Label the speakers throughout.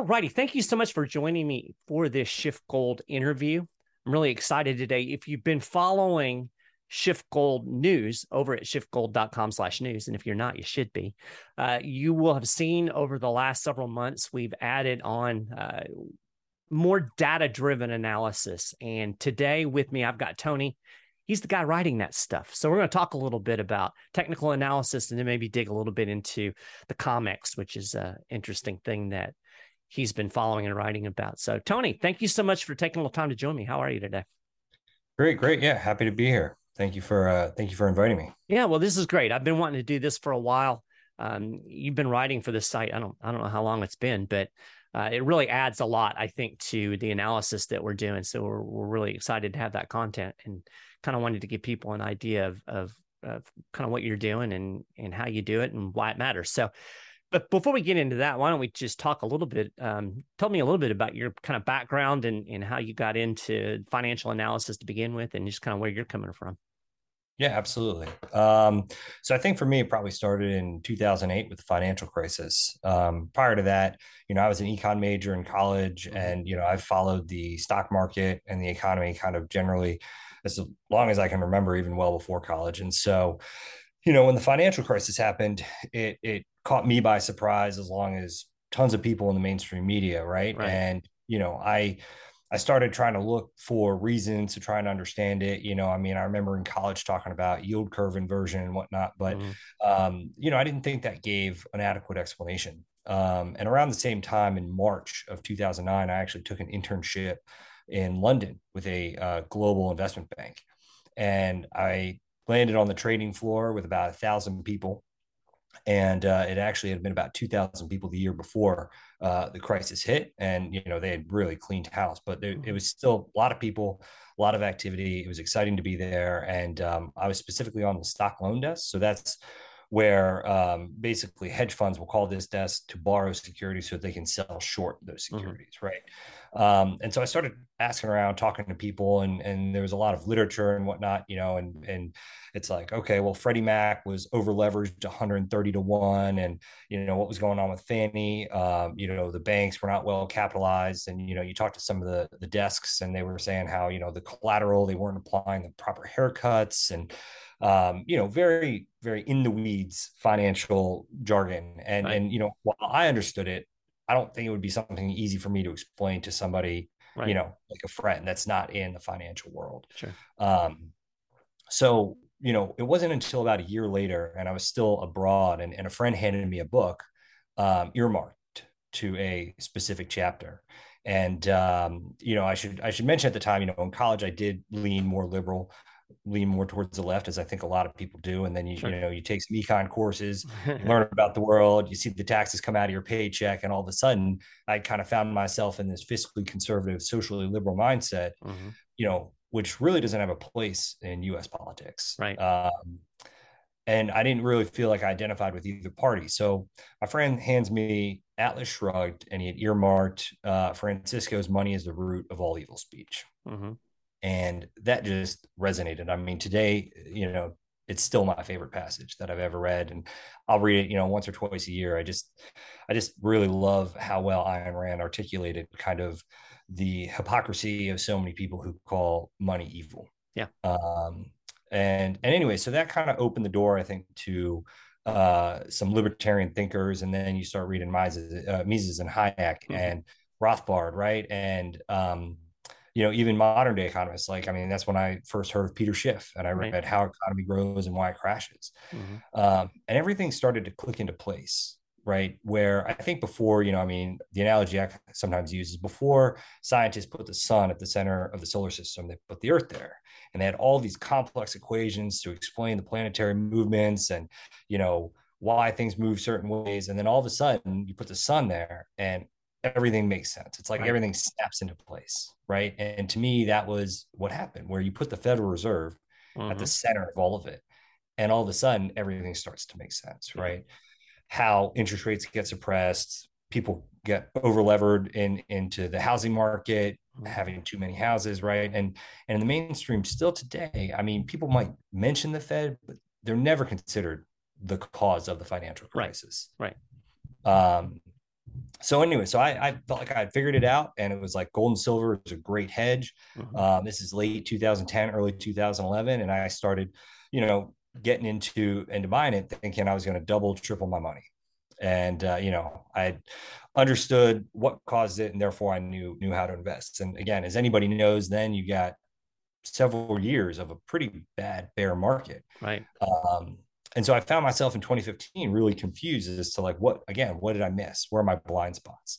Speaker 1: All righty. Thank you so much for joining me for this SchiffGold interview. I'm really excited today. If you've been following SchiffGold news over at schiffgold.com slash news, and if you're not, you should be, uh, you will have seen over the last several months, we've added on uh, more data driven analysis. And today with me, I've got Tony. He's the guy writing that stuff. So we're going to talk a little bit about technical analysis and then maybe dig a little bit into the COMEX, which is an interesting thing that he's been following and writing about. So, Tony, thank you so much for taking a little time to join me. How are you today?
Speaker 2: Great, great. Yeah, happy to be here. Thank you for uh, thank you for inviting me.
Speaker 1: Yeah, well, this is great. I've been wanting to do this for a while. Um, you've been writing for this site. I don't I don't know how long it's been, but uh, it really adds a lot, I think, to the analysis that we're doing. So we're we're really excited to have that content and kind of wanted to give people an idea of of, of kind of what you're doing and and how you do it and why it matters. So but before we get into that, why don't we just talk a little bit? Um, tell me a little bit about your kind of background and, and how you got into financial analysis to begin with, and just kind of where you're coming from.
Speaker 2: Yeah, absolutely. Um, so I think for me, it probably started in 2008 with the financial crisis. Um, prior to that, you know, I was an econ major in college, mm-hmm. and you know, I've followed the stock market and the economy kind of generally as long as I can remember, even well before college. And so, you know, when the financial crisis happened, it it caught me by surprise as long as tons of people in the mainstream media, right? right. And you know, I I started trying to look for reasons to try and understand it. You know, I mean, I remember in college talking about yield curve inversion and whatnot, but mm-hmm. um, you know, I didn't think that gave an adequate explanation. Um, and around the same time in March of 2009, I actually took an internship in London with a uh, global investment bank, and I landed on the trading floor with about a thousand people and uh, it actually had been about 2000 people the year before uh, the crisis hit and you know they had really cleaned house but there, it mm-hmm. was still a lot of people a lot of activity it was exciting to be there and um, i was specifically on the stock loan desk so that's where um, basically hedge funds will call this desk to borrow securities so they can sell short those mm-hmm. securities mm-hmm. right um, and so I started asking around, talking to people, and and there was a lot of literature and whatnot, you know, and and it's like, okay, well, Freddie Mac was over leveraged 130 to one, and you know what was going on with Fannie, um, you know, the banks were not well capitalized, and you know, you talked to some of the the desks, and they were saying how you know the collateral they weren't applying the proper haircuts, and um, you know, very, very in the weeds financial jargon. And, right. and, you know, while I understood it, I don't think it would be something easy for me to explain to somebody, right. you know, like a friend that's not in the financial world.
Speaker 1: Sure.
Speaker 2: Um, so, you know, it wasn't until about a year later and I was still abroad and, and a friend handed me a book um, earmarked to a specific chapter. And um, you know, I should I should mention at the time, you know, in college I did lean more liberal lean more towards the left, as I think a lot of people do. And then you, sure. you know, you take some econ courses, learn about the world, you see the taxes come out of your paycheck, and all of a sudden, I kind of found myself in this fiscally conservative, socially liberal mindset, mm-hmm. you know, which really doesn't have a place in U.S. politics,
Speaker 1: right?
Speaker 2: Um, and I didn't really feel like I identified with either party. So my friend hands me Atlas Shrugged, and he had earmarked uh, Francisco's "Money is the root of all evil" speech. Mm-hmm and that just resonated. I mean today you know it's still my favorite passage that i've ever read and i'll read it you know once or twice a year. I just i just really love how well Ayn Rand articulated kind of the hypocrisy of so many people who call money evil.
Speaker 1: Yeah.
Speaker 2: Um and and anyway so that kind of opened the door i think to uh some libertarian thinkers and then you start reading mises uh, mises and hayek mm-hmm. and rothbard right? And um you know, even modern day economists, like, I mean, that's when I first heard of Peter Schiff and I read right. how economy grows and why it crashes. Mm-hmm. Um, and everything started to click into place, right? Where I think before, you know, I mean, the analogy I sometimes use is before scientists put the sun at the center of the solar system, they put the earth there. And they had all these complex equations to explain the planetary movements and, you know, why things move certain ways. And then all of a sudden you put the sun there and everything makes sense. It's like right. everything snaps into place, right? And to me, that was what happened, where you put the Federal Reserve mm-hmm. at the mm-hmm. center of all of it, and all of a sudden, everything starts to make sense, right? How interest rates get suppressed, people get over levered in into the housing market, mm-hmm. having too many houses, right? And and in the mainstream, still today, I mean, people might mention the Fed, but they're never considered the cause of the financial crisis,
Speaker 1: right?
Speaker 2: right. Um, so anyway, so I, I felt like I had figured it out, and it was like gold and silver is a great hedge. Mm-hmm. Um, this is late 2010, early 2011, and I started, you know, getting into into buying it, thinking I was going to double, triple my money, and uh, you know, I understood what caused it, and therefore I knew knew how to invest. And again, as anybody knows, then you got several years of a pretty bad bear market,
Speaker 1: right?
Speaker 2: Um, and so I found myself in 2015 really confused as to like what again, what did I miss? Where are my blind spots?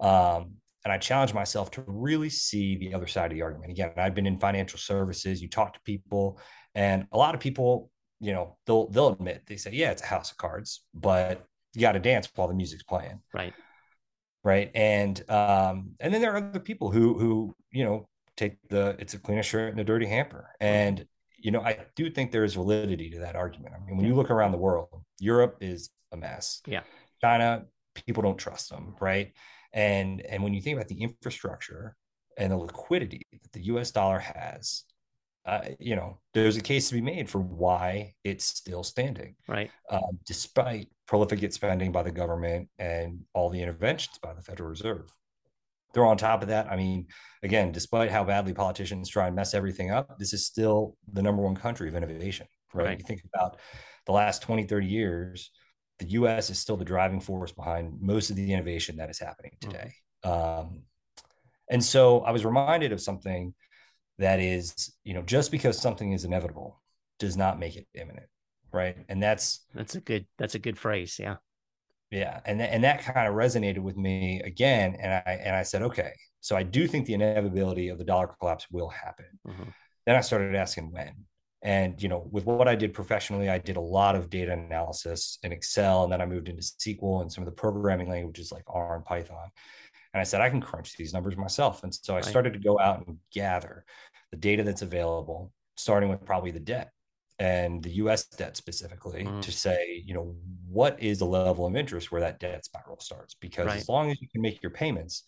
Speaker 2: Um, and I challenged myself to really see the other side of the argument. Again, I've been in financial services. You talk to people, and a lot of people, you know, they'll they'll admit they say, yeah, it's a house of cards, but you got to dance while the music's playing,
Speaker 1: right?
Speaker 2: Right, and um, and then there are other people who who you know take the it's a cleaner shirt and a dirty hamper, and you know, I do think there is validity to that argument. I mean, when you look around the world, Europe is a mess.
Speaker 1: Yeah.
Speaker 2: China, people don't trust them, right? And and when you think about the infrastructure and the liquidity that the U.S. dollar has, uh, you know, there's a case to be made for why it's still standing,
Speaker 1: right?
Speaker 2: Um, despite prolific spending by the government and all the interventions by the Federal Reserve throw on top of that, I mean, again, despite how badly politicians try and mess everything up, this is still the number one country of innovation, right? right. You think about the last 20, 30 years, the US is still the driving force behind most of the innovation that is happening mm-hmm. today. Mm-hmm. Um, and so I was reminded of something that is, you know, just because something is inevitable does not make it imminent, right? And that's
Speaker 1: that's a good that's a good phrase, yeah.
Speaker 2: Yeah, and th- and that kind of resonated with me again, and I and I said, okay, so I do think the inevitability of the dollar collapse will happen. Mm-hmm. Then I started asking when, and you know, with what I did professionally, I did a lot of data analysis in Excel, and then I moved into SQL and some of the programming languages like R and Python. And I said, I can crunch these numbers myself. And so I started to go out and gather the data that's available, starting with probably the debt and the US debt specifically mm. to say, you know, what is the level of interest where that debt spiral starts? Because right. as long as you can make your payments,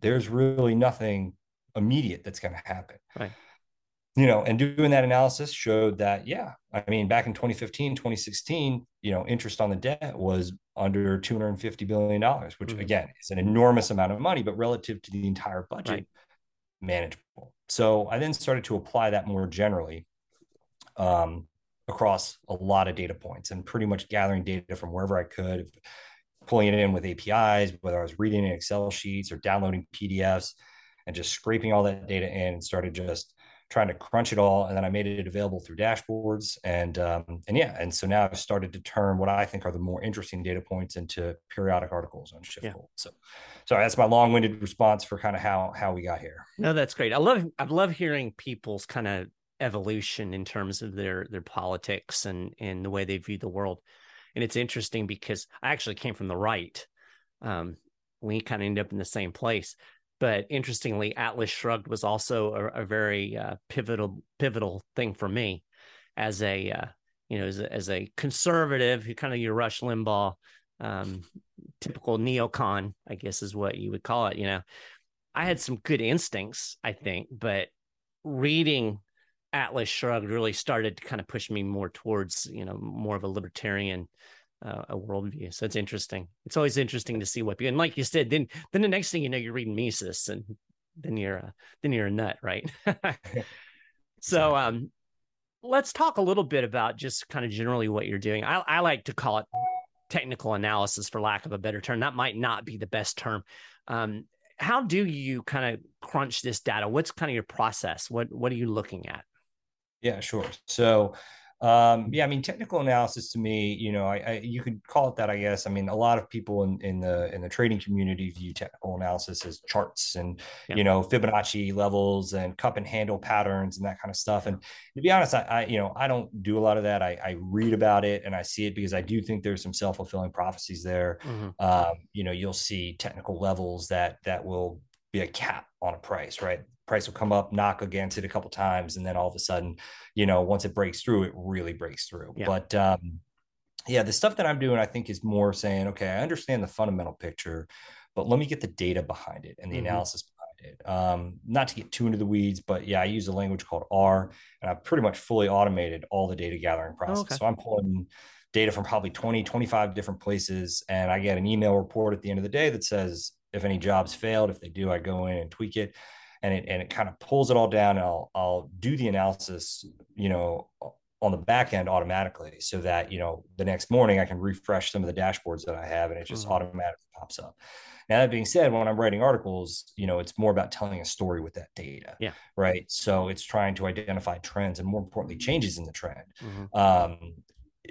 Speaker 2: there's really nothing immediate that's going to happen.
Speaker 1: Right.
Speaker 2: You know, and doing that analysis showed that, yeah, I mean, back in 2015, 2016, you know, interest on the debt was under $250 billion, which mm. again is an enormous amount of money, but relative to the entire budget, right. manageable. So I then started to apply that more generally um, across a lot of data points and pretty much gathering data from wherever I could, pulling it in with APIs, whether I was reading in Excel sheets or downloading PDFs and just scraping all that data in and started just trying to crunch it all. And then I made it available through dashboards. And um, and yeah, and so now I've started to turn what I think are the more interesting data points into periodic articles on SchiffGold. Yeah. So sorry, that's my long-winded response for kind of how how we got here.
Speaker 1: No, that's great. I love I love hearing people's kind of evolution in terms of their their politics and and the way they view the world. And it's interesting because I actually came from the right. Um, we kind of end up in the same place. But interestingly, Atlas Shrugged was also a, a very uh, pivotal pivotal thing for me as a uh, you know as a, as a conservative kind of your Rush Limbaugh, um, typical neocon, I guess is what you would call it. You know, I had some good instincts, I think, but reading Atlas Shrugged really started to kind of push me more towards, you know, more of a libertarian uh, a worldview. So it's interesting. It's always interesting to see what people, and like you said, then then the next thing you know, you're reading Mises, and then you're a, then you're a nut, right? so um, let's talk a little bit about just kind of generally what you're doing. I, I like to call it technical analysis, for lack of a better term. That might not be the best term. Um, how do you kind of crunch this data? What's kind of your process? What what are you looking at?
Speaker 2: Yeah, sure. So, um, yeah, I mean, technical analysis to me, you know, I, I, you could call it that, I guess. I mean, a lot of people in, in the in the trading community view technical analysis as charts and yeah. you know Fibonacci levels and cup and handle patterns and that kind of stuff. And to be honest, I, I you know I don't do a lot of that. I, I, read about it and I see it because I do think there's some self fulfilling prophecies there. Mm-hmm. Um, you know, you'll see technical levels that that will be a cap on a price, right? Price will come up, knock against it a couple times, and then all of a sudden, you know, once it breaks through, it really breaks through. Yeah. But um, yeah, the stuff that I'm doing, I think, is more saying, okay, I understand the fundamental picture, but let me get the data behind it and the mm-hmm. analysis behind it. Um, not to get too into the weeds, but yeah, I use a language called R, and I've pretty much fully automated all the data gathering process. Oh, okay. So I'm pulling data from probably 20, 25 different places. And I get an email report at the end of the day that says if any jobs failed, if they do, I go in and tweak it. And it, and it kind of pulls it all down and I'll, I'll do the analysis, you know, on the back end automatically so that, you know, the next morning I can refresh some of the dashboards that I have and it just mm-hmm. automatically pops up. Now that being said, when I'm writing articles, you know, it's more about telling a story with that data.
Speaker 1: Yeah.
Speaker 2: Right. So it's trying to identify trends and more importantly, changes in the trend. Mm-hmm. Um,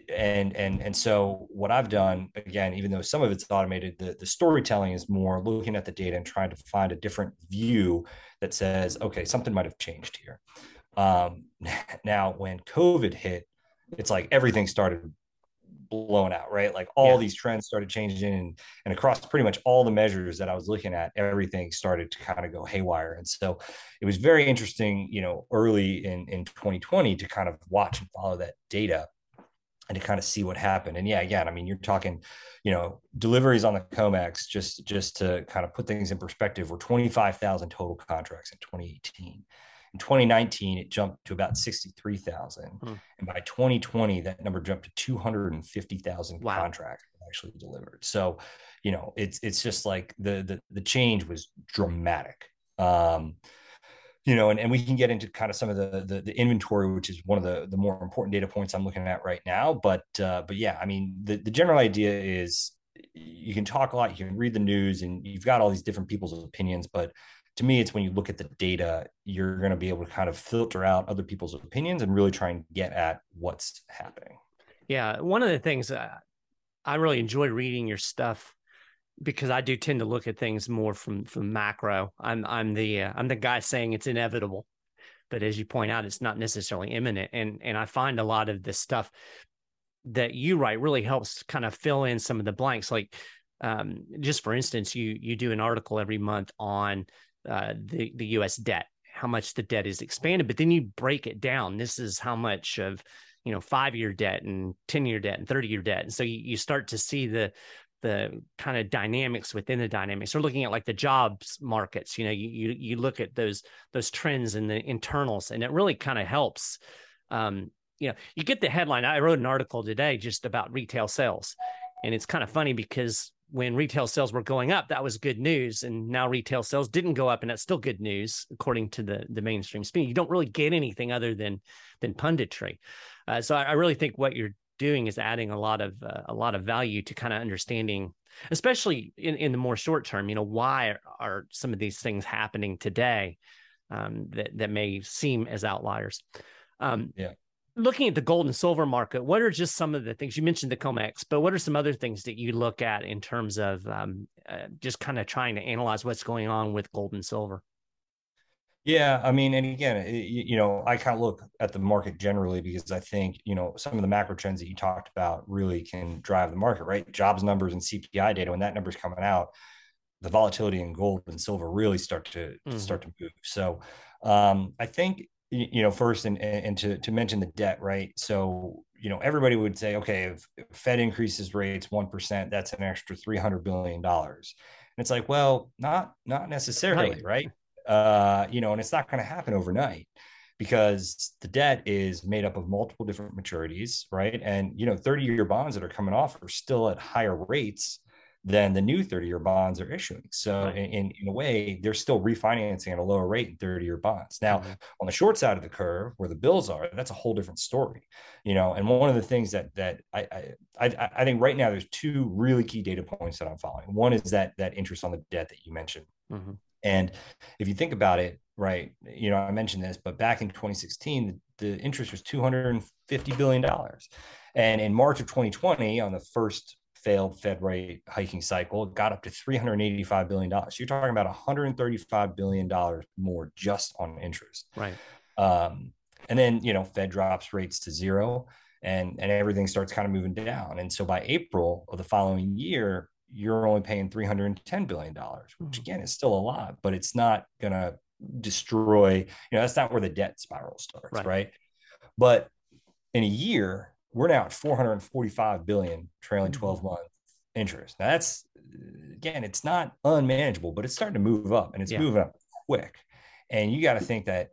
Speaker 2: and and and so what I've done again, even though some of it's automated, the, the storytelling is more looking at the data and trying to find a different view that says, okay, something might have changed here. Um, now, when COVID hit, it's like everything started blown out, right? Like all yeah. these trends started changing and, and across pretty much all the measures that I was looking at, everything started to kind of go haywire. And so it was very interesting, you know, early in, in 2020 to kind of watch and follow that data and to kind of see what happened. And yeah, again, I mean, you're talking, you know, deliveries on the COMEX, just, just to kind of put things in perspective, were 25,000 total contracts in 2018. In 2019, it jumped to about 63,000. Hmm. And by 2020, that number jumped to 250,000 wow. contracts actually delivered. So, you know, it's it's just like the the, the change was dramatic. Um, you know, and, and we can get into kind of some of the, the, the inventory, which is one of the the more important data points I'm looking at right now. But uh, but yeah, I mean, the the general idea is you can talk a lot, you can read the news, and you've got all these different people's opinions, but to me, it's when you look at the data, you're going to be able to kind of filter out other people's opinions and really try and get at what's happening.
Speaker 1: Yeah. One of the things uh, I really enjoy reading your stuff because I do tend to look at things more from from macro. I'm I'm the uh, I'm the guy saying it's inevitable, but as you point out, it's not necessarily imminent. And and I find a lot of this stuff that you write really helps kind of fill in some of the blanks. Like um, just for instance, you you do an article every month on uh, the the U.S. debt, how much the debt is expanded, but then you break it down. This is how much of you know five year debt and ten year debt and thirty year debt, and so you, you start to see the the kind of dynamics within the dynamics. We're looking at like the jobs markets. You know, you you, look at those those trends in the internals, and it really kind of helps. Um, you know, you get the headline. I wrote an article today just about retail sales, and it's kind of funny because when retail sales were going up, that was good news. And now retail sales didn't go up, and that's still good news according to the the mainstream spin. You don't really get anything other than than punditry. Uh, so I, I, really think what you're doing is adding a lot of uh, a lot of value to kind of understanding, especially in in the more short term. You know, why are, are some of these things happening today um, that that may seem as outliers?
Speaker 2: Um, yeah
Speaker 1: looking at the gold and silver market, what are just some of the things you mentioned the COMEX, but what are some other things that you look at in terms of um, uh, just kind of trying to analyze what's going on with gold and silver?
Speaker 2: Yeah, I mean, and again, you know, I kind of look at the market generally because I think you know some of the macro trends that you talked about really can drive the market, right? Jobs numbers and CPI data when that number's coming out, the volatility in gold and silver really start to, mm-hmm. start to move. So, um, I think you know first and and to to mention the debt right so you know everybody would say okay if fed increases rates 1% that's an extra 300 billion dollars and it's like well not not necessarily right, right? Uh you know and it's not going to happen overnight because the debt is made up of multiple different maturities right and you know 30 year bonds that are coming off are still at higher rates than the new 30 year bonds are issuing. So, right. in, in a way, they're still refinancing at a lower rate in 30 year bonds. Now, mm-hmm. on the short side of the curve, where the bills are, that's a whole different story, you know. And one of the things that that I I, I think right now there's two really key data points that I'm following. One is that that interest on the debt that you mentioned, mm-hmm. And if you think about it, right, you know, I mentioned this, but back in 2016, the, the interest was 250 billion dollars. And in March of 2020, on the first failed Fed rate hiking cycle, it got up to $385 billion. So you're talking about $135 billion more just on interest.
Speaker 1: Right.
Speaker 2: Um, and then, you know, Fed drops rates to zero and, and everything starts kind of moving down. And so by April of the following year, you're only paying $310 billion, which hmm. again is still a lot, but it's not going to destroy, you know, that's not where the debt spiral starts. Right. right? But in a year, we're now at 445 billion trailing mm-hmm. 12 month interest. Now that's again, it's not unmanageable, but it's starting to move up and it's yeah. moving up quick. And you got to think that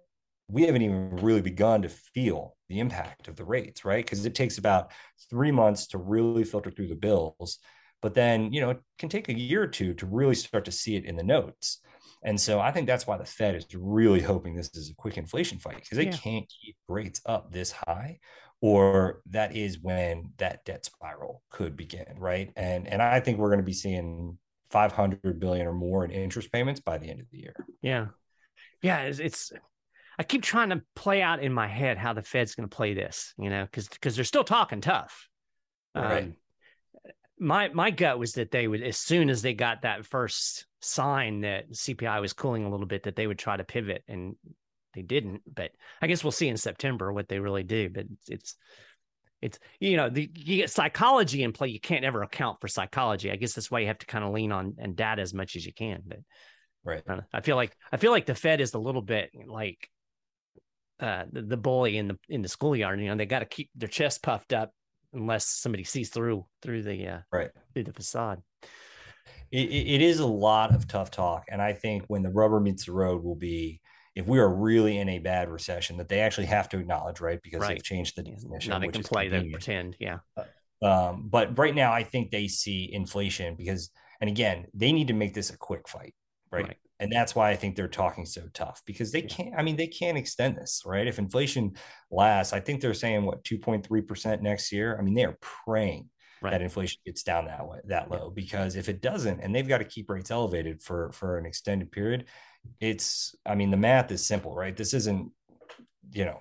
Speaker 2: we haven't even really begun to feel the impact of the rates, right? Because it takes about three months to really filter through the bills. But then, you know, it can take a year or two to really start to see it in the notes. And so I think that's why the Fed is really hoping this is a quick inflation fight because they yeah. can't keep rates up this high or that is when that debt spiral could begin, right? And and I think we're going to be seeing 500 billion or more in interest payments by the end of the year.
Speaker 1: Yeah. Yeah, it's, it's I keep trying to play out in my head how the Fed's going to play this, you know, because because they're still talking tough. Right. Um, my my gut was that they would, as soon as they got that first sign that CPI was cooling a little bit, that they would try to pivot, and they didn't. But I guess we'll see in September what they really do. But it's it's, you know the, you get psychology in play. You can't ever account for psychology. I guess that's why you have to kind of lean on and data as much as you can. But
Speaker 2: right,
Speaker 1: I feel like I feel like the Fed is a little bit like uh, the, the bully in the in the schoolyard. You know, they got to keep their chest puffed up unless somebody sees through through the uh,
Speaker 2: right
Speaker 1: through the facade.
Speaker 2: It, it is a lot of tough talk, and I think when the rubber meets the road will be if we are really in a bad recession that they actually have to acknowledge, right? Because right. they've changed the definition.
Speaker 1: Now they can play the pretend, yeah.
Speaker 2: Uh, um, but right now, I think they see inflation because, and again, they need to make this a quick fight, right? right and that's why I think they're talking so tough because they can't. I mean, they can't extend this, right? If inflation lasts, I think they're saying what two point three percent next year. I mean, they are praying right. that inflation gets down that way, that low, because if it doesn't, and they've got to keep rates elevated for for an extended period, it's. I mean, the math is simple, right? This isn't, you know,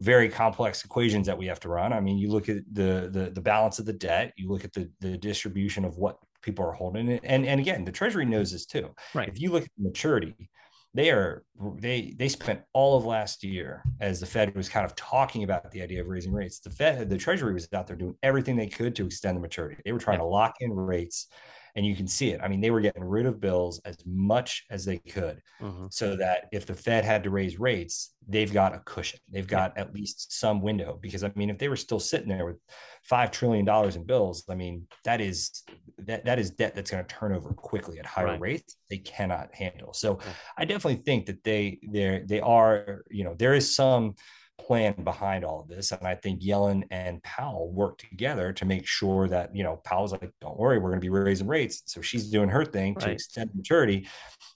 Speaker 2: very complex equations that we have to run. I mean, you look at the the the balance of the debt, you look at the the distribution of what people are holding it. And and again, the Treasury knows this too.
Speaker 1: Right.
Speaker 2: If you look at maturity, they are they they spent all of last year as the Fed was kind of talking about the idea of raising rates. The Fed, the Treasury was out there doing everything they could to extend the maturity. They were trying yeah. to lock in rates and you can see it. I mean, they were getting rid of bills as much as they could mm-hmm. so that if the Fed had to raise rates, they've got a cushion. They've got at least some window. Because I mean, if they were still sitting there with five trillion dollars in bills, I mean, that is that that is debt that's going to turn over quickly at higher right. rates. They cannot handle. So. I definitely think that they they they are, you know, there is some plan behind all of this. And I think Yellen and Powell worked together to make sure that, you know, Powell's like, don't worry, we're going to be raising rates. So she's doing her thing right. to extend maturity.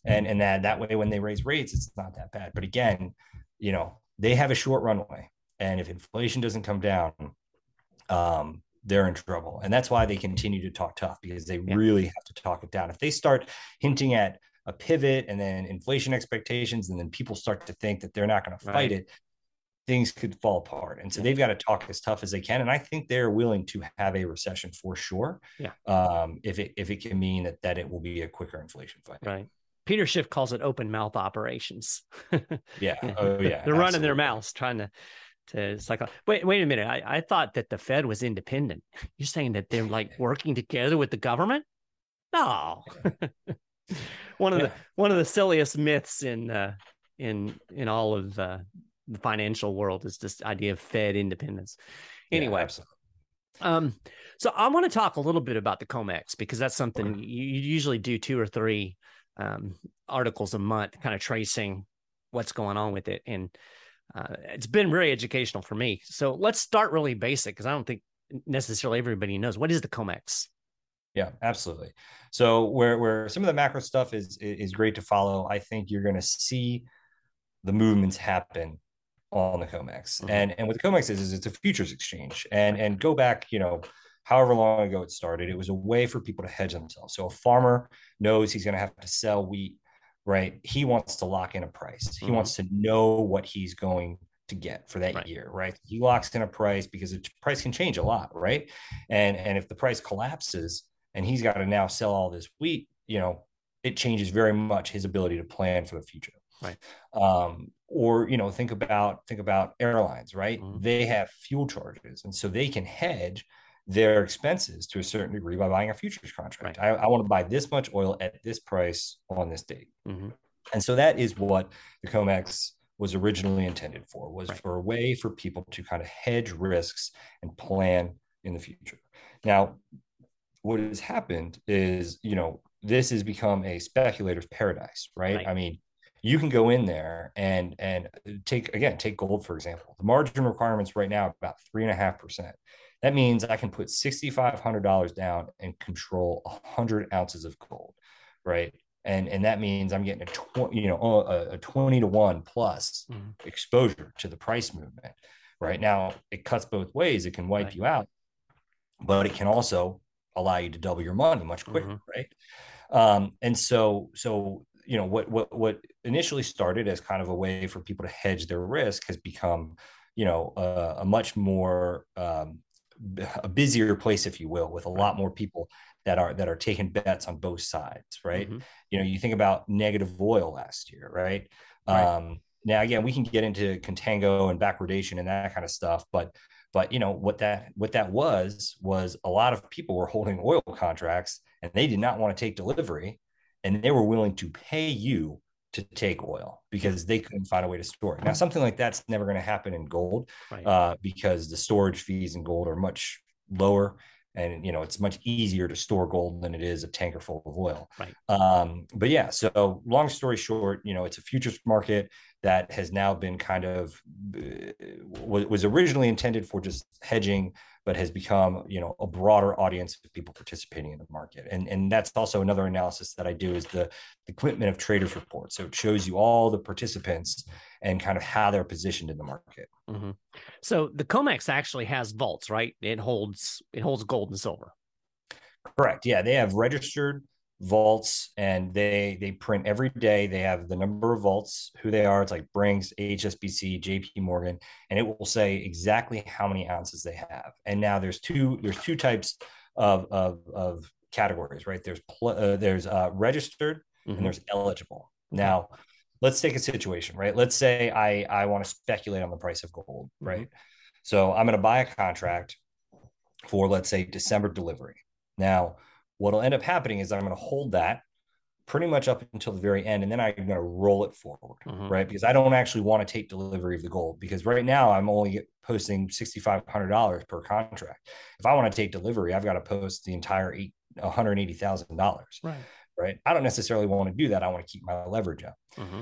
Speaker 2: And, and that, that way, when they raise rates, it's not that bad. But again, you know, they have a short runway. And if inflation doesn't come down, um, they're in trouble. And that's why they continue to talk tough because they yeah. really have to talk it down. If they start hinting at a pivot and then inflation expectations, and then people start to think that they're not going to fight right. it, things could fall apart. And so they've got to talk as tough as they can. And I think they're willing to have a recession for sure.
Speaker 1: Yeah.
Speaker 2: Um, if it if it can mean that that it will be a quicker inflation fight.
Speaker 1: Right. Peter Schiff calls it open mouth operations.
Speaker 2: yeah. Oh yeah.
Speaker 1: They're absolutely. running their mouths trying to to wait wait a minute. I, I thought that the Fed was independent. You're saying that they're like working together with the government? No. one of yeah. the one of the silliest myths in uh in in all of uh, the financial world is this idea of Fed independence. Anyway, yeah, um, so I want to talk a little bit about the COMEX because that's something you, you usually do two or three um, articles a month, kind of tracing what's going on with it, and uh, it's been very educational for me. So let's start really basic because I don't think necessarily everybody knows what is the COMEX.
Speaker 2: Yeah, absolutely. So where where some of the macro stuff is is great to follow, I think you're going to see the movements happen on the COMEX. Mm-hmm. And and what the COMEX is is it's a futures exchange. And and go back, you know, however long ago it started, it was a way for people to hedge themselves. So a farmer knows he's going to have to sell wheat, right? He wants to lock in a price. He mm-hmm. wants to know what he's going to get for that right. year, right? He locks in a price because the price can change a lot, right? And and if the price collapses and he's got to now sell all this wheat, you know, it changes very much his ability to plan for the future.
Speaker 1: Right.
Speaker 2: Um, or you know think about think about airlines right mm-hmm. they have fuel charges and so they can hedge their expenses to a certain degree by buying a futures contract right. I, I, want to buy this much oil at this price on this date mm-hmm. and so that is what the comex was originally intended for was right. for a way for people to kind of hedge risks and plan in the future now what has happened is you know this has become a speculator's paradise right. right. i mean you can go in there and and take again take gold for example the margin requirements right now about three and a half percent that means i can put $6500 down and control 100 ounces of gold right and and that means i'm getting a 20 you know a, a 20 to 1 plus mm-hmm. exposure to the price movement right now it cuts both ways it can wipe right. you out but it can also allow you to double your money much quicker mm-hmm. right um, and so so you know what what what initially started as kind of a way for people to hedge their risk has become you know a, a much more um, a busier place if you will with a lot more people that are that are taking bets on both sides right mm-hmm. you know you think about negative oil last year right, right. Um, now again we can get into contango and backwardation and that kind of stuff but but you know what that what that was was a lot of people were holding oil contracts and they did not want to take delivery and they were willing to pay you to take oil because they couldn't find a way to store it. Now, something like that's never going to happen in gold right. uh, because the storage fees in gold are much lower and you know it's much easier to store gold than it is a tanker full of oil
Speaker 1: right
Speaker 2: um, but yeah so long story short you know it's a futures market that has now been kind of uh, was originally intended for just hedging but has become you know a broader audience of people participating in the market. And and that's also another analysis that i do is the, the commitment of traders report so it shows you all the participants and kind of how they're positioned in the market.
Speaker 1: Mm-hmm. so the comex actually has vaults right? It holds it holds gold and silver.
Speaker 2: Correct. Yeah they have registered vaults and they they print every day. They have the number of vaults who they are. It's like brinks hsbc jp morgan and it will say exactly how many ounces they have. And now there's two there's two types of of, of categories right? There's pl- uh, there's uh, registered mm-hmm. and there's eligible. Now let's take a situation right? Let's say i i want to speculate on the price of gold mm-hmm. right? So i'm going to buy a contract for let's say december delivery. Now what'll end up happening is I'm going to hold that pretty much up until the very end and then i'm going to roll it forward mm-hmm. right? Because i don't actually want to take delivery of the gold because right now i'm only posting $6500 per contract. If i want to take delivery i've got to post the entire eight, $180000
Speaker 1: right.
Speaker 2: right? I don't necessarily want to do that. I want to keep my leverage up. Mm-hmm.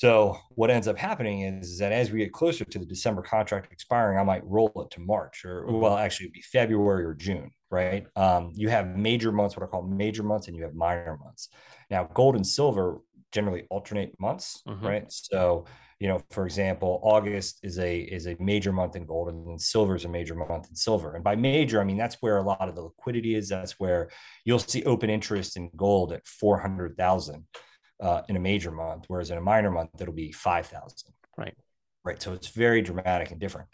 Speaker 2: So what ends up happening is, is, that as we get closer to the December contract expiring, I might roll it to March or mm-hmm. well, actually it'd be February or June, right? Um, you have major months, what I call major months, and you have minor months. Now, gold and silver generally alternate months, mm-hmm. right? So, you know, for example, August is a is a major month in gold, and then silver is a major month in silver. And by major, I mean that's where a lot of the liquidity is. That's where you'll see open interest in gold at four hundred thousand uh, in a major month, whereas in a minor month, it'll be 5,000.
Speaker 1: Right.
Speaker 2: Right. So it's very dramatic and different.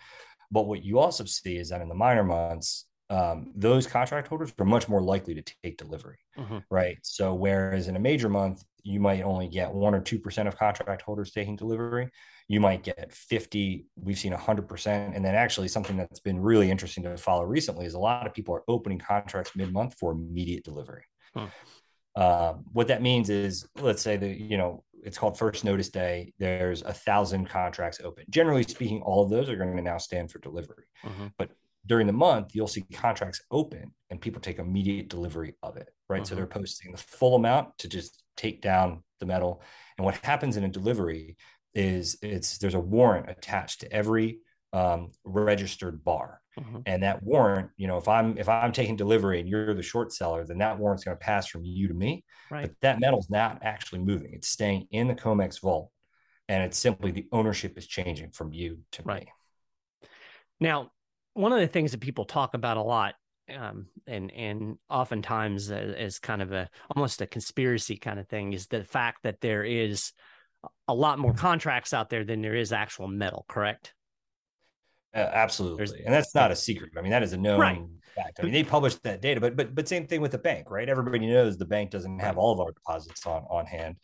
Speaker 2: But what you also see is that in the minor months, um, those contract holders are much more likely to take delivery. Mm-hmm. Right. So whereas in a major month, you might only get one or 2% of contract holders taking delivery, you might get 50, we've seen 100%. And then actually something that's been really interesting to follow recently is a lot of people are opening contracts mid month for immediate delivery. Hmm. Um, what that means is, let's say that you know it's called first notice day. There's a thousand contracts open. Generally speaking, all of those are going to now stand for delivery. Mm-hmm. But during the month, you'll see contracts open and people take immediate delivery of it. Right, mm-hmm. so they're posting the full amount to just take down the metal. And what happens in a delivery is it's there's a warrant attached to every um, registered bar. Mm-hmm. And that warrant, you know, if I'm if I'm taking delivery and you're the short seller, then that warrant's going to pass from you to me.
Speaker 1: Right.
Speaker 2: But that metal's not actually moving; it's staying in the Comex vault, and it's simply the ownership is changing from you to
Speaker 1: right.
Speaker 2: me.
Speaker 1: Now, one of the things that people talk about a lot, um, and and oftentimes as, kind of a almost a conspiracy kind of thing, is the fact that there is a lot more contracts out there than there is actual metal. Correct?
Speaker 2: Uh, absolutely, There's, and that's not a secret. I mean, that is a known right. fact. I mean, they published that data, but but but same thing with the bank, right? Everybody knows the bank doesn't have all of our deposits on on hand.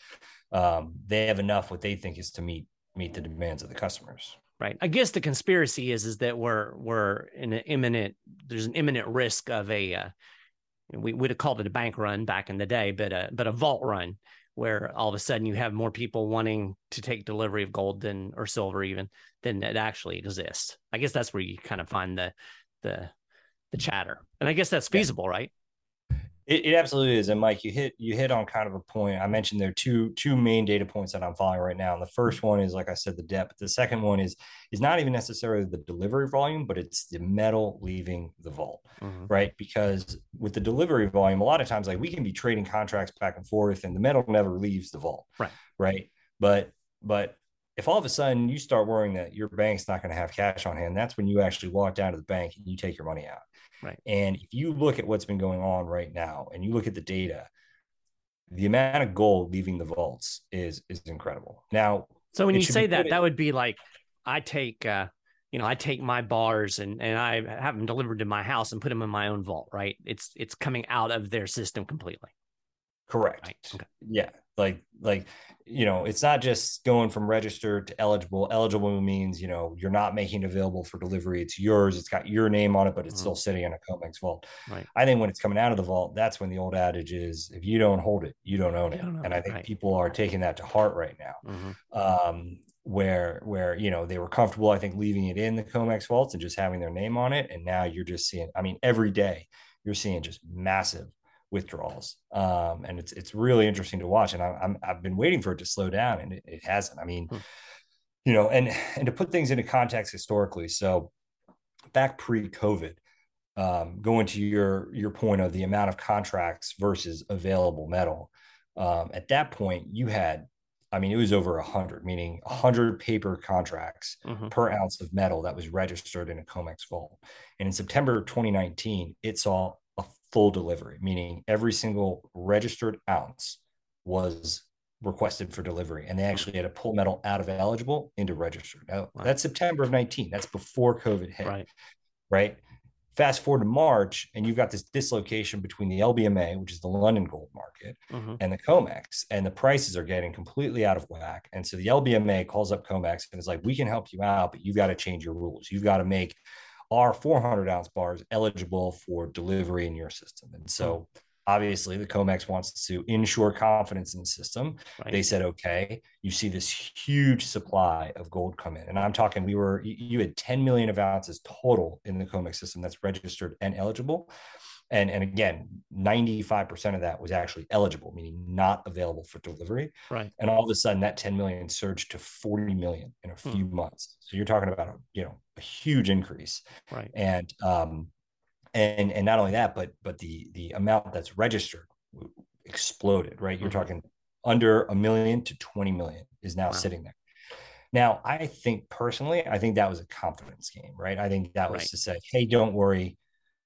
Speaker 2: Um, they have enough what they think is to meet meet the demands of the customers.
Speaker 1: Right. I guess the conspiracy is is that we're we're in an imminent. There's an imminent risk of a. Uh, we would have called it a bank run back in the day, but a but a vault run where all of a sudden you have more people wanting to take delivery of gold than or silver even than it actually exists. I guess that's where you kind of find the the the mm. chatter. And I guess that's feasible, yeah. right?
Speaker 2: It, it, absolutely is. And Mike, you hit you hit on kind of a point. I mentioned there are two two main data points that I'm following right now. And the first one is, like I said, the depth. The second one is is not even necessarily the delivery volume, but it's the metal leaving the vault, mm-hmm. right? Because with the delivery volume, a lot of times, like we can be trading contracts back and forth, and the metal never leaves the vault,
Speaker 1: right?
Speaker 2: Right. But but if all of a sudden you start worrying that your bank's not going to have cash on hand, that's when you actually walk down to the bank and you take your money out.
Speaker 1: Right.
Speaker 2: And if you look at what's been going on right now and you look at the data, the amount of gold leaving the vaults is is incredible. Now,
Speaker 1: so when you say that, that would be like I take uh you know, I take my bars and and I have them delivered to my house and put them in my own vault, right? It's it's coming out of their system completely.
Speaker 2: Correct. Right. Okay. Yeah. Like like you know, it's not just going from registered to eligible. Eligible means, you know, you're not making it available for delivery. It's yours. It's got your name on it, but it's mm-hmm. still sitting in a COMEX vault.
Speaker 1: Right.
Speaker 2: I think when it's coming out of the vault, that's when the old adage is if you don't hold it, you don't own it. Don't and I think right. people are taking that to heart right now. Mm-hmm. Um, where where you know they were comfortable, I think, leaving it in the COMEX vaults and just having their name on it. And now you're just seeing, I mean, every day you're seeing just massive withdrawals. Um, and it's it's really interesting to watch. And I, I'm I've been waiting for it to slow down, and it, it hasn't. I mean, hmm. you know, and and to put things into context historically, so back pre-COVID, um, going to your your point of the amount of contracts versus available metal, um, at that point you had. I mean, it was over 100, meaning 100 paper contracts mm-hmm. per ounce of metal that was registered in a COMEX vault. And in September 2019, it saw full delivery, meaning every single registered ounce was requested for delivery. And they actually had to pull metal out of eligible into registered. Now, right. that's September of 19. That's before COVID hit.
Speaker 1: Right.
Speaker 2: Right. Fast forward to March, and you've got this dislocation between the LBMA, which is the London gold market, mm-hmm. and the COMEX, and the prices are getting completely out of whack. And so the LBMA calls up COMEX and is like, "We can help you out, but you've got to change your rules. You've got to make are 400 ounce bars eligible for delivery in your system. And so hmm. obviously the COMEX wants to ensure confidence in the system. Right. They said, okay, you see this huge supply of gold come in. And I'm talking, we were, you had 10 million of ounces total in the COMEX system that's registered and eligible. And, and again, 95% of that was actually eligible, meaning not available for delivery.
Speaker 1: Right.
Speaker 2: And all of a sudden that 10 million surged to 40 million in a hmm. few hmm. months. So you're talking about a, you know, a huge increase.
Speaker 1: Right.
Speaker 2: And um and and not only that, but but the the amount that's registered exploded, right? You're mm-hmm. talking under a million to 20 million is now wow. sitting there. Now, I think personally, I think that was a confidence game, right? I think that was right. to say, hey, don't worry,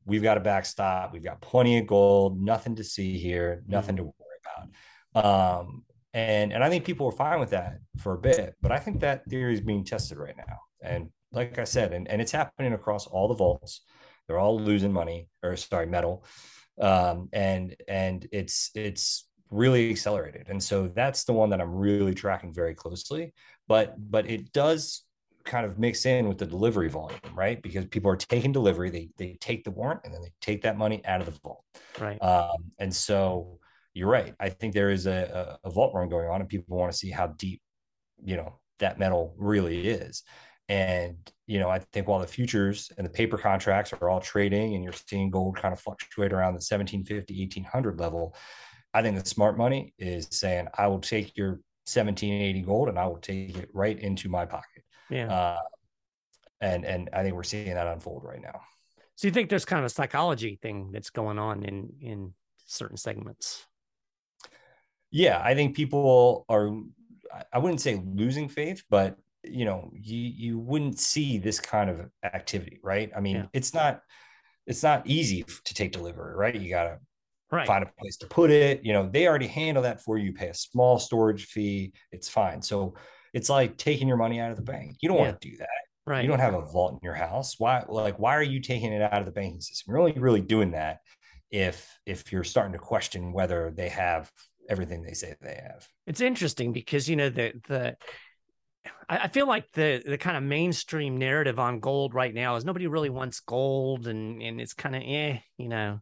Speaker 2: We've got a backstop. We've got plenty of gold. Nothing to see here. Nothing mm-hmm. to worry about. Um, and and I think people were fine with that for a bit. But I think that theory is being tested right now. And like I said, and, and it's happening across all the vaults. They're all losing money, or sorry, metal. Um, and and it's it's really accelerated. And so that's the one that I'm really tracking very closely. But but it does kind of mix in with the delivery volume, right? Because people are taking delivery, they they take the warrant and then they take that money out of the vault,
Speaker 1: right?
Speaker 2: Um, and so you're right. I think there is a, a, vault run going on, and people want to see how deep, you know, that metal really is. And you know, I think while the futures and the paper contracts are all trading, and you're seeing gold kind of fluctuate around the 1750, 1800 level, I think the smart money is saying, I will take your 1780 gold and I will take it right into my pocket.
Speaker 1: Yeah. Uh,
Speaker 2: and and I think we're seeing that unfold right now.
Speaker 1: So you think there's kind of a psychology thing that's going on in in certain segments?
Speaker 2: Yeah, I think people are. I wouldn't say losing faith, but you know, you you wouldn't see this kind of activity, right? I mean, yeah. it's not it's not easy to take delivery, right? You gotta
Speaker 1: right.
Speaker 2: find a place to put it. You know, they already handle that for you. Pay a small storage fee. It's fine. So it's like taking your money out of the bank. You don't yeah. want to do that.
Speaker 1: Right.
Speaker 2: You don't have a vault in your house. Why like why are you taking it out of the banking system? You're only really doing that if if you're starting to question whether they have everything they say they have.
Speaker 1: It's interesting because you know the the I feel like the the kind of mainstream narrative on gold right now is nobody really wants gold and and it's kind of eh, you know,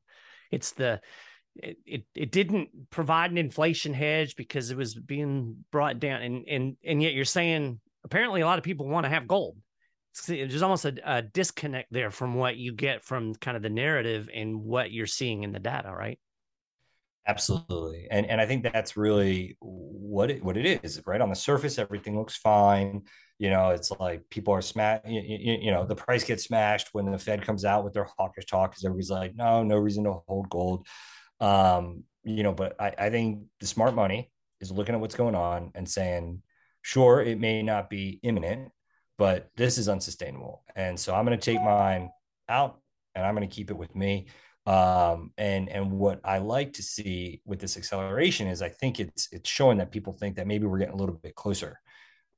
Speaker 1: it's the it, it, it didn't provide an inflation hedge because it was being brought down and and and yet you're saying apparently a lot of people want to have gold there's almost a, a, disconnect there from what you get from kind of the narrative and what you're seeing in the data right
Speaker 2: Absolutely, and and I think that's really what it what it is. Right on the surface, everything looks fine. You know, it's like people are smashed. You, you, you, know, the price gets smashed when the Fed comes out with their hawkish talk because everybody's like, no, no reason to hold gold. Um, you know, but I, I think the smart money is looking at what's going on and saying, sure, it may not be imminent, but this is unsustainable. And so I'm going to take mine out and I'm going to keep it with me. Um, and and what I like to see with this acceleration is I think it's it's showing that people think that maybe we're getting a little bit closer.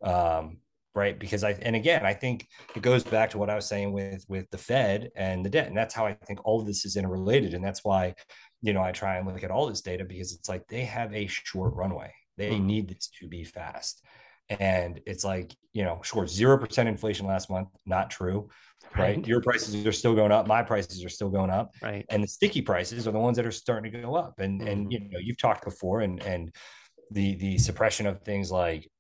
Speaker 2: Um, right because i and again i think it goes back to what i was saying with with the fed and the debt and that's how i think all of this is interrelated and that's why you know i try and look at all this data because it's like they have a short runway they mm-hmm. need this to be fast and it's like you know short zero percent inflation last month not true right. right. Your prices are still going up. My prices are still going up.
Speaker 1: Right.
Speaker 2: And the sticky prices are the ones that are starting to go up. And mm-hmm. and you know, you've talked before and and the the suppression of things like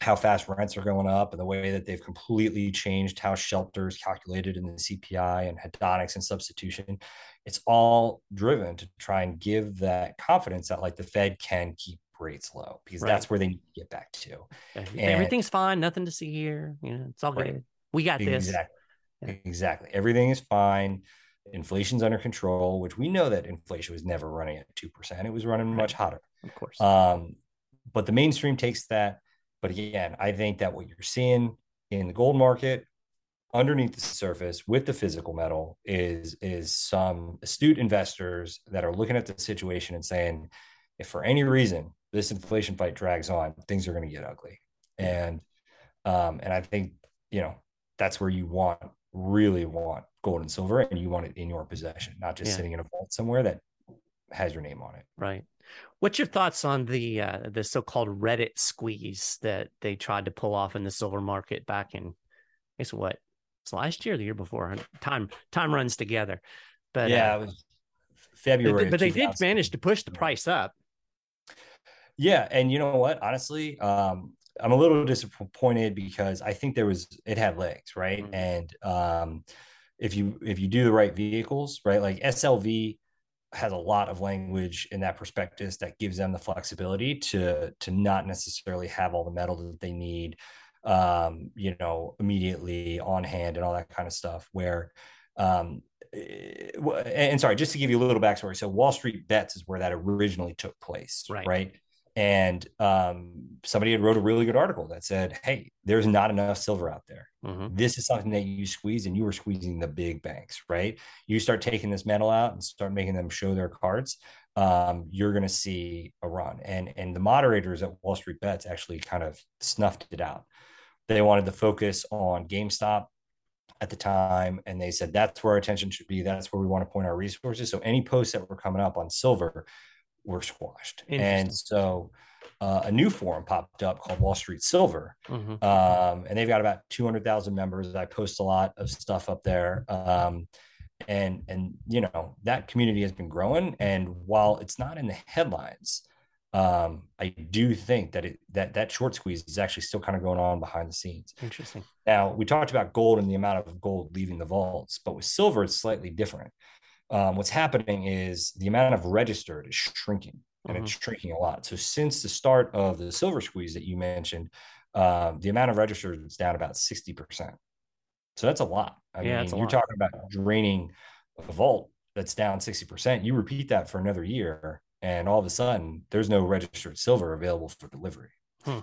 Speaker 2: how fast rents are going up and the way that they've completely changed how shelters calculated in the CPI and hedonics and substitution. It's all driven to try and give that confidence that like the Fed can keep rates low because right. that's where they need to get back to.
Speaker 1: And Everything's fine, nothing to see here. You know, it's all right. good. We got
Speaker 2: exactly.
Speaker 1: this.
Speaker 2: Yeah. Exactly. Everything is fine. Inflation's under control, which we know that inflation was never running at 2%. It was running right. much hotter.
Speaker 1: Of course.
Speaker 2: Um, but the mainstream takes that but again, I think that what you're seeing in the gold market underneath the surface with the physical metal is is some astute investors that are looking at the situation and saying, if for any reason this inflation fight drags on, things are going to get ugly. And um, and I think you know that's where you want really want gold and silver, and you want it in your possession, not just yeah. sitting in a vault somewhere that has your name on it.
Speaker 1: Right. What's your thoughts on the uh, the so-called Reddit squeeze that they tried to pull off in the silver market back in, I guess what, it's last year, the year before. Time time runs together, but
Speaker 2: yeah, uh, it was February.
Speaker 1: But, but they did manage to push the price up.
Speaker 2: Yeah, and you know what? Honestly, um, I'm a little disappointed because I think there was it had legs, right? Mm-hmm. And um, if you if you do the right vehicles, right, like SLV has a lot of language in that prospectus that gives them the flexibility to to not necessarily have all the metal that they need um, you know immediately on hand and all that kind of stuff where um, eh, and sorry just to give you a little backstory so wall street bets is where that originally took place
Speaker 1: right.
Speaker 2: right? And um, somebody had wrote a really good article that said hey there's not enough silver out there. Mm-hmm. this is something that you squeeze and you were squeezing the big banks right? You start taking this metal out and start making them show their cards um, you're going to see a run. And and the moderators at wall street bets actually kind of snuffed it out they wanted to focus on gamestop at the time and they said that's where our attention should be that's where we want to point our resources so any posts that were coming up on silver were squashed. And so uh, a new forum popped up called Wall Street Silver. Mm-hmm. Um, and they've got about 200,000 members. I post a lot of stuff up there. Um, and, and, you know, that community has been growing. And while it's not in the headlines, um, I do think that it, that that short squeeze is actually still kind of going on behind the scenes.
Speaker 1: Interesting.
Speaker 2: Now we talked about gold and the amount of gold leaving the vaults, but with silver, it's slightly different um, what's happening is the amount of registered is shrinking and mm-hmm. it's shrinking a lot. So since the start of the silver squeeze that you mentioned, um, the amount of registered is down about 60%. So that's a lot. I yeah, mean, you're lot. talking about draining a vault that's down 60%. You repeat that for another year, and all of a sudden, there's no registered silver available for delivery. Hmm.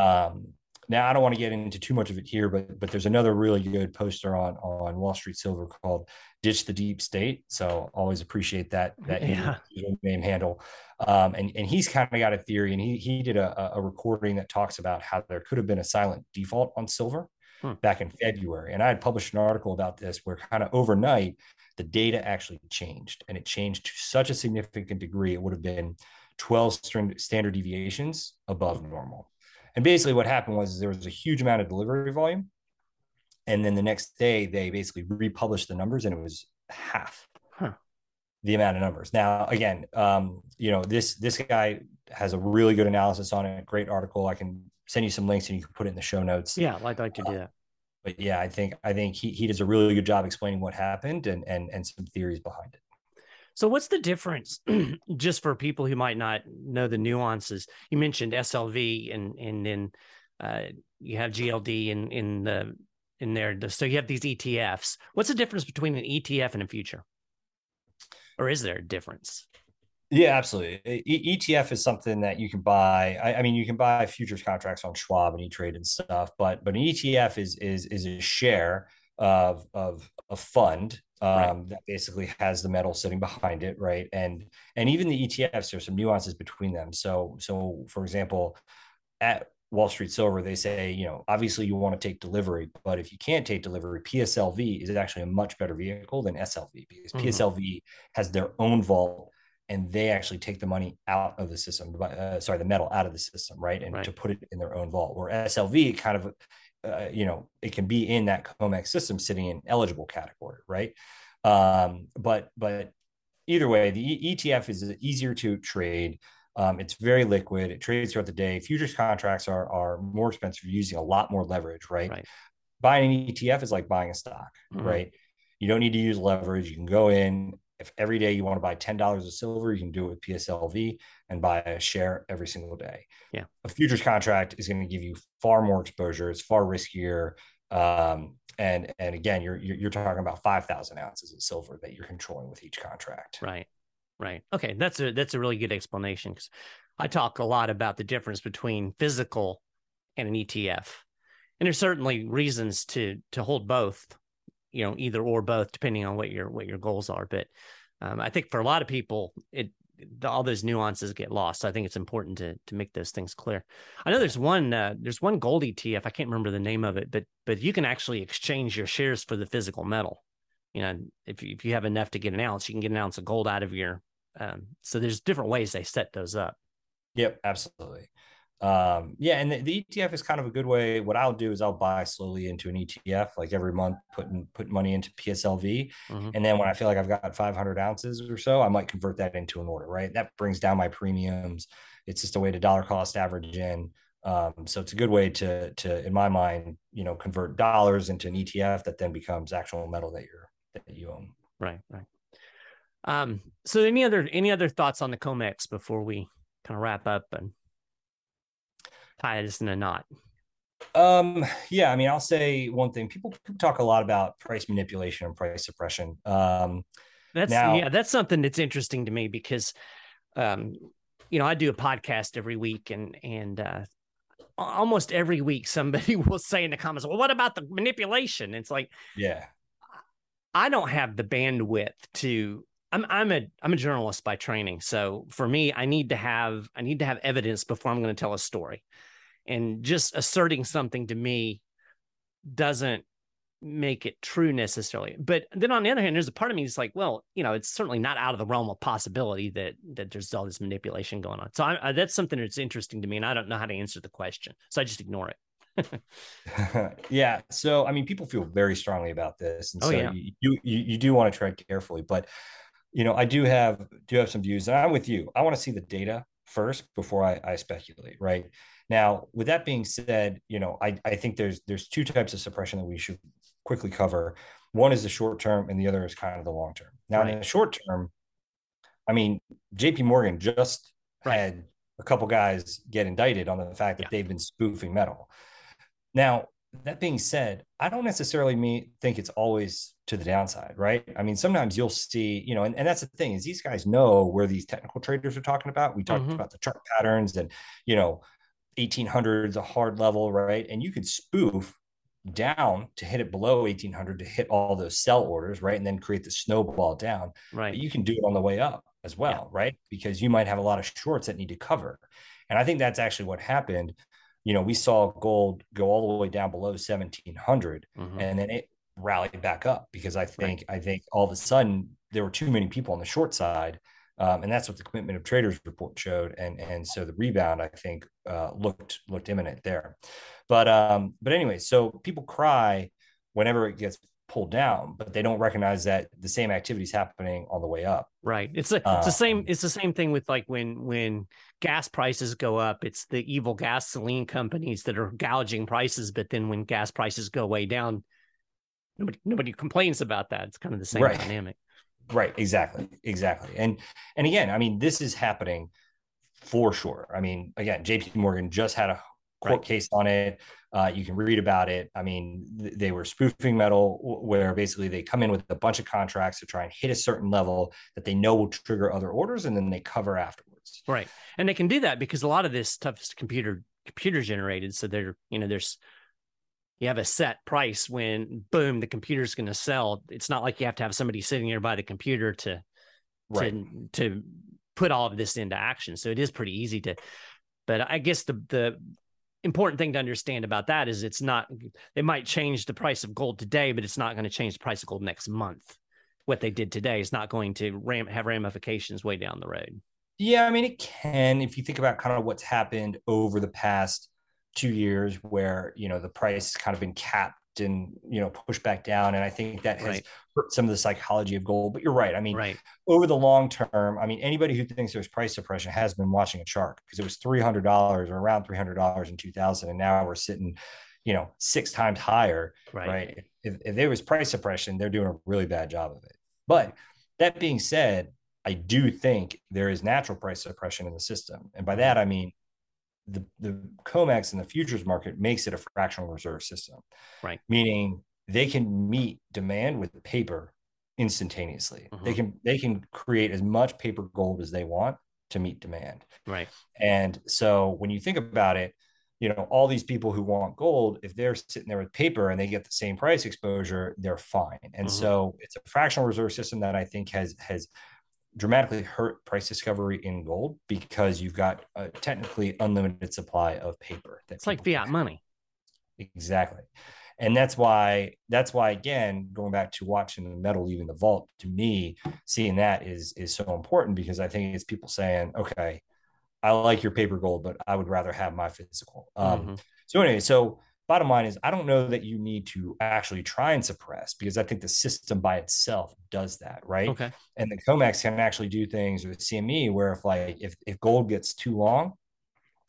Speaker 2: Um, now I don't want to get into too much of it here, but but there's another really good poster on on Wall Street Silver called "Ditch the Deep State." So always appreciate that that yeah. name handle. Um, and and he's kind of got a theory, and he he did a, a recording that talks about how there could have been a silent default on silver hmm. back in February, and I had published an article about this where kind of overnight the data actually changed, and it changed to such a significant degree it would have been 12 standard deviations above normal. And basically, what happened was there was a huge amount of delivery volume, and then the next day they basically republished the numbers, and it was half huh. the amount of numbers. Now, again, um, you know this this guy has a really good analysis on it. Great article. I can send you some links, and you can put it in the show notes.
Speaker 1: Yeah, I'd like to do that.
Speaker 2: But yeah, I think I think he he does a really good job explaining what happened and and and some theories behind it.
Speaker 1: So, what's the difference, just for people who might not know the nuances? You mentioned SLV, and and then uh, you have GLD in in the in there. So you have these ETFs. What's the difference between an ETF and a future, or is there a difference?
Speaker 2: Yeah, absolutely. E- ETF is something that you can buy. I, I, mean, you can buy futures contracts on Schwab and E Trade and stuff, but but an ETF is is is a share of of a fund um, right. that basically has the metal sitting behind it, right? And and even the ETFs, there's some nuances between them. So so for example, at Wall Street Silver, they say, you know, obviously you want to take delivery, but if you can't take delivery, PSLV is actually a much better vehicle than SLV because mm-hmm. PSLV has their own vault and they actually take the money out of the system, uh, sorry, the metal out of the system, right? And right. to put it in their own vault. Where SLV kind of uh, you know, it can be in that COMEX system sitting in eligible category, right? Um, but but either way, the ETF is easier to trade. Um, it's very liquid. It trades throughout the day. Futures contracts are are more expensive. Using a lot more leverage, right? right. Buying an ETF is like buying a stock, mm-hmm. right? You don't need to use leverage. You can go in, if every day you want to buy $10 of silver, you can do it with PSLV and buy a share every single day.
Speaker 1: Yeah.
Speaker 2: A futures contract is going to give you far more exposure. It's far riskier. Um, and, and again, you're, you're, you're talking about 5,000 ounces of silver that you're controlling with each contract.
Speaker 1: Right. Right. Okay. That's a, that's a really good explanation because I talk a lot about the difference between physical and an ETF. And there's certainly reasons to, to hold both you know either or both depending on what your what your goals are. But um, i think for a lot of people it all those nuances get lost. So i think it's important to to make those things clear. I know there's one uh, there's one gold etf i can't remember the name of it but but you can actually exchange your shares for the physical metal. You know if you, if you have enough to get an ounce you can get an ounce of gold out of your um, so there's different ways they set those up.
Speaker 2: Yep absolutely um, yeah, and the, the, ETF is kind of a good way. What I'll do is I'll buy slowly into an ETF, like every month, putting put money into PSLV, mm-hmm. and then when I feel like I've got 500 ounces or so, I might convert that into an order. Right, that brings down my premiums. It's just a way to dollar cost average in. Um, so it's a good way to to, in my mind, you know, convert dollars into an ETF that then becomes actual metal that you're that you own.
Speaker 1: Right, right. Um, so any other any other thoughts on the COMEX before we kind of wrap up and tie this in a knot?
Speaker 2: Um, yeah, I mean, I'll say one thing. People, people talk a lot about price manipulation and price suppression. Um,
Speaker 1: that's now, yeah, that's something that's interesting to me because, um, you know, I do a podcast every week, and and uh, almost every week somebody will say in the comments, "Well, what about the manipulation?" It's like,
Speaker 2: yeah,
Speaker 1: I don't have the bandwidth to I'm I'm a I'm a journalist by training. So for me, I need to have I need to have evidence before I'm going to tell a story. And just asserting something to me doesn't make it true necessarily. But then on the other hand, there's a part of me that's like, well, you know, it's certainly not out of the realm of possibility that that there's all this manipulation going on. So I, I, that's something that's interesting to me, and I don't know how to answer the question, so I just ignore it.
Speaker 2: yeah. So I mean, people feel very strongly about this, and oh, so yeah. you, you you do want to tread carefully, but you know, I do have do have some views, and I'm with you. I want to see the data first before I, I speculate. Right now, with that being said, you know, I I think there's there's two types of suppression that we should quickly cover. One is the short term, and the other is kind of the long term. Now, right. in the short term, I mean, J.P. Morgan just right. had a couple guys get indicted on the fact that yeah. they've been spoofing metal. Now, that being said, I don't necessarily mean, think it's always to the downside, right? I mean, sometimes you'll see, you know, and, and that's the thing is these guys know where these technical traders are talking about. We talked mm-hmm. about the chart patterns and, you know, 1800 a hard level, right? And you could spoof down to hit it below 1800 to hit all those sell orders, right? And then create the snowball down.
Speaker 1: Right.
Speaker 2: But you can do it on the way up as well, yeah. right? Because you might have a lot of shorts that need to cover. And I think that's actually what happened you know, we saw gold go all the way down below 1700 mm-hmm. and then it rallied back up because I think, right. I think all of a sudden there were too many people on the short side. Um, and that's what the commitment of traders report showed. And, and so the rebound, I think, uh, looked, looked imminent there. But, um, but anyway, so people cry whenever it gets pulled down, but they don't recognize that the same activity is happening on the way up.
Speaker 1: Right. It's a, it's the same. Um, it's the same thing with like when when gas prices go up, it's the evil gasoline companies that are gouging prices. But then when gas prices go way down, nobody nobody complains about that. It's kind of the same right. dynamic.
Speaker 2: Right. Exactly. Exactly. And and again, I mean, this is happening for sure. I mean, again, JP Morgan just had a court right. case on it. Uh, you can read about it. I mean, th- they were spoofing metal, where basically they come in with a bunch of contracts to try and hit a certain level that they know will trigger other orders, and then they cover afterwards.
Speaker 1: Right, and they can do that because a lot of this stuff is computer computer generated. So they're you know there's you have a set price when boom the computer's going to sell. It's not like you have to have somebody sitting there by the computer to right. to to put all of this into action. So it is pretty easy to. But I guess the the important thing to understand about that is it's not they might change the price of gold today but it's not going to change the price of gold next month. What they did today is not going to ram, have ramifications way down the road.
Speaker 2: Yeah i mean it can if you think about kind of what's happened over the past two years where you know the price has kind of been capped and you know push back down and i think that has right. hurt some of the psychology of gold but you're right i mean right. over the long term i mean anybody who thinks there's price suppression has been watching a chart because it was $300 or around $300 in 2000 and now we're sitting you know six times higher right, right? If, if there was price suppression they're doing a really bad job of it but that being said i do think there is natural price suppression in the system and by that i mean the, the COMEX and the futures market makes it a fractional reserve system.
Speaker 1: Right.
Speaker 2: Meaning they can meet demand with paper instantaneously. Mm-hmm. They can they can create as much paper gold as they want to meet demand.
Speaker 1: Right.
Speaker 2: And so when you think about it, you know, all these people who want gold, if they're sitting there with paper and they get the same price exposure, they're fine. And mm-hmm. so it's a fractional reserve system that I think has has dramatically hurt price discovery in gold because you've got a technically unlimited supply of paper.
Speaker 1: It's like fiat money.
Speaker 2: Exactly. And that's why that's why again going back to watching the metal leaving the vault to me seeing that is is so important because I think it's people saying okay I like your paper gold but I would rather have my physical. Um, mm-hmm. So anyway, so bottom line is I don't know that you need to actually try and suppress because I think the system by itself does that, right?
Speaker 1: Okay.
Speaker 2: And the COMEX can actually do things with CME where if like if, if gold gets too long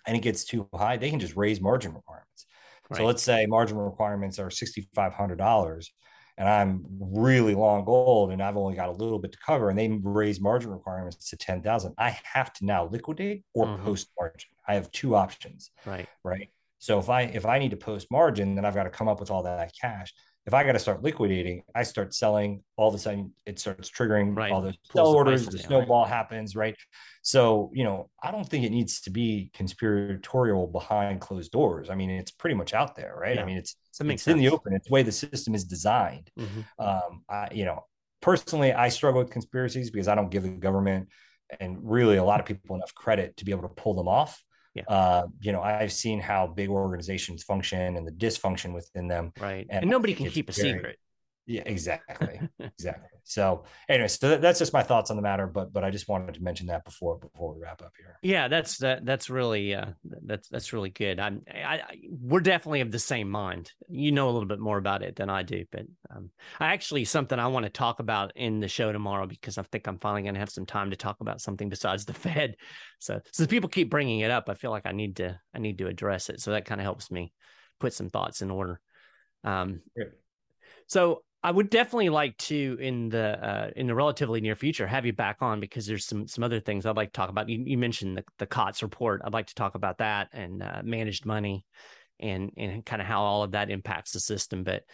Speaker 2: and it gets too high, they can just raise margin requirements. Right. So let's say margin requirements are sixty five hundred dollars and I'm really long gold and I've only got a little bit to cover and they raise margin requirements to 10,000, I have to now liquidate or mm-hmm. post margin. I have two options.
Speaker 1: Right.
Speaker 2: Right. So if I if I need to post margin, then I've got to come up with all that cash. If I got to start liquidating, I start selling. All of a sudden, it starts triggering right. all those sell orders. The snowball right. happens, right? So you know, I don't think it needs to be conspiratorial behind closed doors. I mean, it's pretty much out there, right? Yeah. I mean, it's it's in the open. It's the way the system is designed. Mm-hmm. Um, I, you know, personally, I struggle with conspiracies because I don't give the government and really a lot of people enough credit to be able to pull them off.
Speaker 1: Yeah.
Speaker 2: Uh, you know, I've seen how big organizations function and the dysfunction within them.
Speaker 1: Right. And, and nobody can keep a very, secret.
Speaker 2: Yeah, exactly. exactly. So anyway, so that's just my thoughts on the matter, but but I just wanted to mention that before before we wrap up here.
Speaker 1: Yeah, that's that that's really uh that's that's really good. I'm I, I we're definitely of the same mind. You know a little bit more about it than I do, but um I actually something I want to talk about in the show tomorrow because I think I'm finally going to have some time to talk about something besides the Fed. So since people keep bringing it up, I feel like I need to I need to address it. So that kind of helps me put some thoughts in order. Um, so I would definitely like to in the uh, in the relatively near future have you back on because there's some some other things I'd like to talk about. You, you mentioned the the COTS report. I'd like to talk about that and uh, managed money and and kind of how all of that impacts the system. But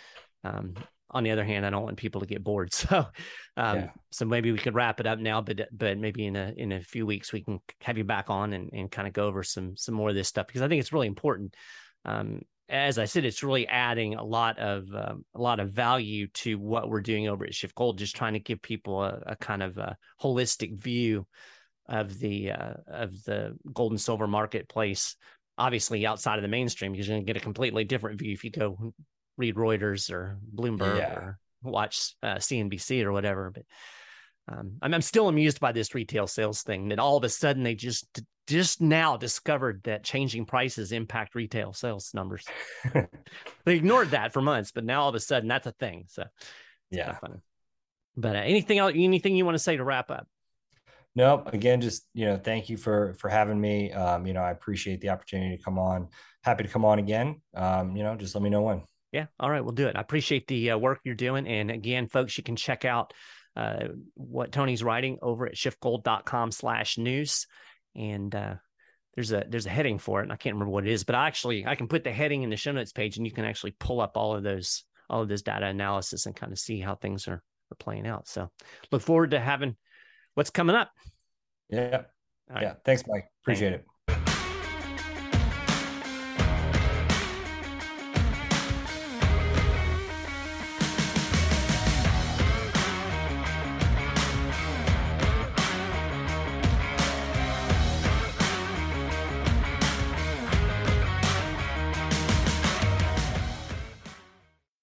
Speaker 1: um, on the other hand, I don't want people to get bored. So um, yeah. so maybe we could wrap it up now, but but maybe in a in a few weeks we can have you back on and, and kind of go over some some more of this stuff because I think it's really important. Um, as I said, it's really adding a lot of um, a lot of value to what we're doing over at SchiffGold. Just trying to give people a, a kind of a holistic view of the uh, of the gold and silver marketplace. Obviously, outside of the mainstream, because you're going to get a completely different view if you go read Reuters or Bloomberg yeah. or watch uh, CNBC or whatever. But um, I'm, I'm still amused by this retail sales thing that all of a sudden they just just now discovered that changing prices impact retail sales numbers. they ignored that for months, but now all of a sudden that's a thing. So
Speaker 2: yeah,
Speaker 1: but uh, anything else? Anything you want to say to wrap up?
Speaker 2: No, again, just you know, thank you for for having me. Um, you know, I appreciate the opportunity to come on. Happy to come on again. Um, you know, just let me know when.
Speaker 1: Yeah, all right, we'll do it. I appreciate the uh, work you're doing, and again, folks, you can check out uh, what Tony's writing over at schiffgold.com slash news. And uh, there's a there's a heading for it, and I can't remember what it is, but I actually I can put the heading in the show notes page, and you can actually pull up all of those all of this data analysis and kind of see how things are are playing out. So look forward to having what's coming up.
Speaker 2: Yeah. Right. Yeah. Thanks, Mike. Appreciate Thanks. it.